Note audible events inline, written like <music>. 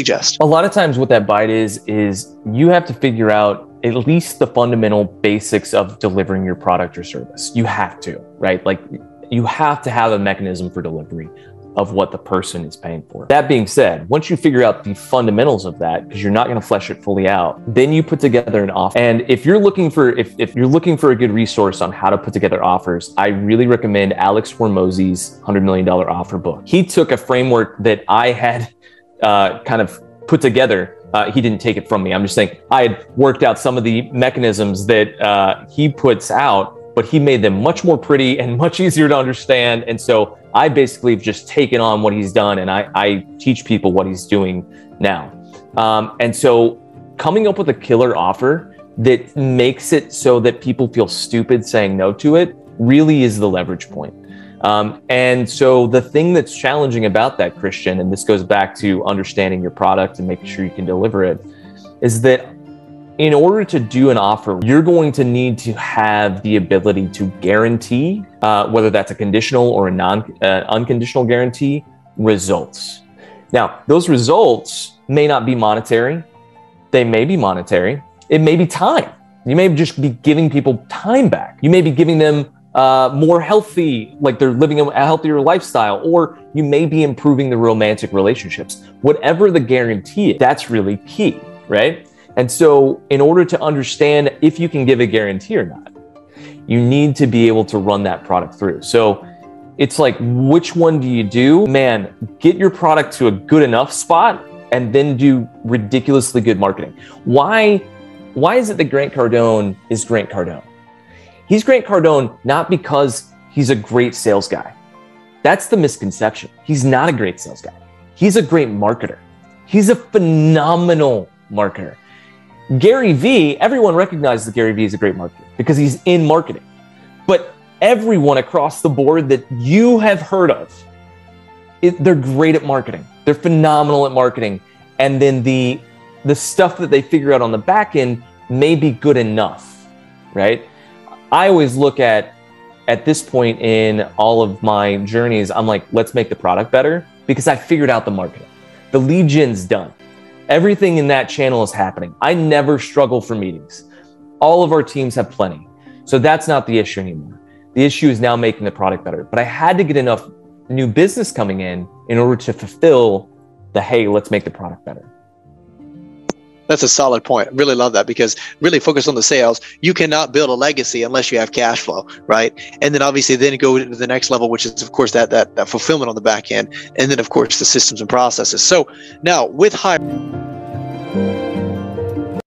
suggest? A lot of times, what that bite is, is you have to figure out at least the fundamental basics of delivering your product or service. You have to, right? Like, you have to have a mechanism for delivery of what the person is paying for. That being said, once you figure out the fundamentals of that, because you're not going to flesh it fully out, then you put together an offer. And if you're looking for if, if you're looking for a good resource on how to put together offers, I really recommend Alex Hormozi's $100 million offer book. He took a framework that I had <laughs> uh, kind of put together uh, he didn't take it from me. I'm just saying I had worked out some of the mechanisms that uh, he puts out but he made them much more pretty <laughs> and much easier to understand. And so I basically have just taken on what he's done and I, I teach people what he's doing now. Um, and so coming up with a killer offer that makes it so that people feel stupid saying no to it really is the leverage point. Um, and so the thing that's challenging about that, Christian, and this goes back to understanding your product and making sure you can deliver it, is that in order to do an offer, you're going to need to have the ability to guarantee, uh, whether that's a conditional or a non uh, unconditional guarantee, results. Now, those results may not be monetary. They may be monetary. It may be time. You may just be giving people time back. You may be giving them uh, more healthy, like they're living a healthier lifestyle, or you may be improving the romantic relationships. Whatever the guarantee is, that's really key, right? And so, in order to understand if you can give a guarantee or not, you need to be able to run that product through. So, it's like, which one do you do? Man, get your product to a good enough spot and then do ridiculously good marketing. Why? Why is it that Grant Cardone is Grant Cardone? He's Grant Cardone not because he's a great sales guy. That's the misconception. He's not a great sales guy. He's a great marketer. He's a phenomenal marketer. Gary Vee, everyone recognizes that Gary Vee is a great marketer because he's in marketing. But everyone across the board that you have heard of, it, they're great at marketing. They're phenomenal at marketing. And then the the stuff that they figure out on the back end may be good enough, right? I always look at at this point in all of my journeys, I'm like, let's make the product better because I figured out the marketing. The lead gen's done. Everything in that channel is happening. I never struggle for meetings. All of our teams have plenty. So that's not the issue anymore. The issue is now making the product better. But I had to get enough new business coming in in order to fulfill the hey, let's make the product better. That's a solid point. Really love that because really focus on the sales. You cannot build a legacy unless you have cash flow, right? And then obviously then go to the next level, which is of course that that that fulfillment on the back end, and then of course the systems and processes. So now with high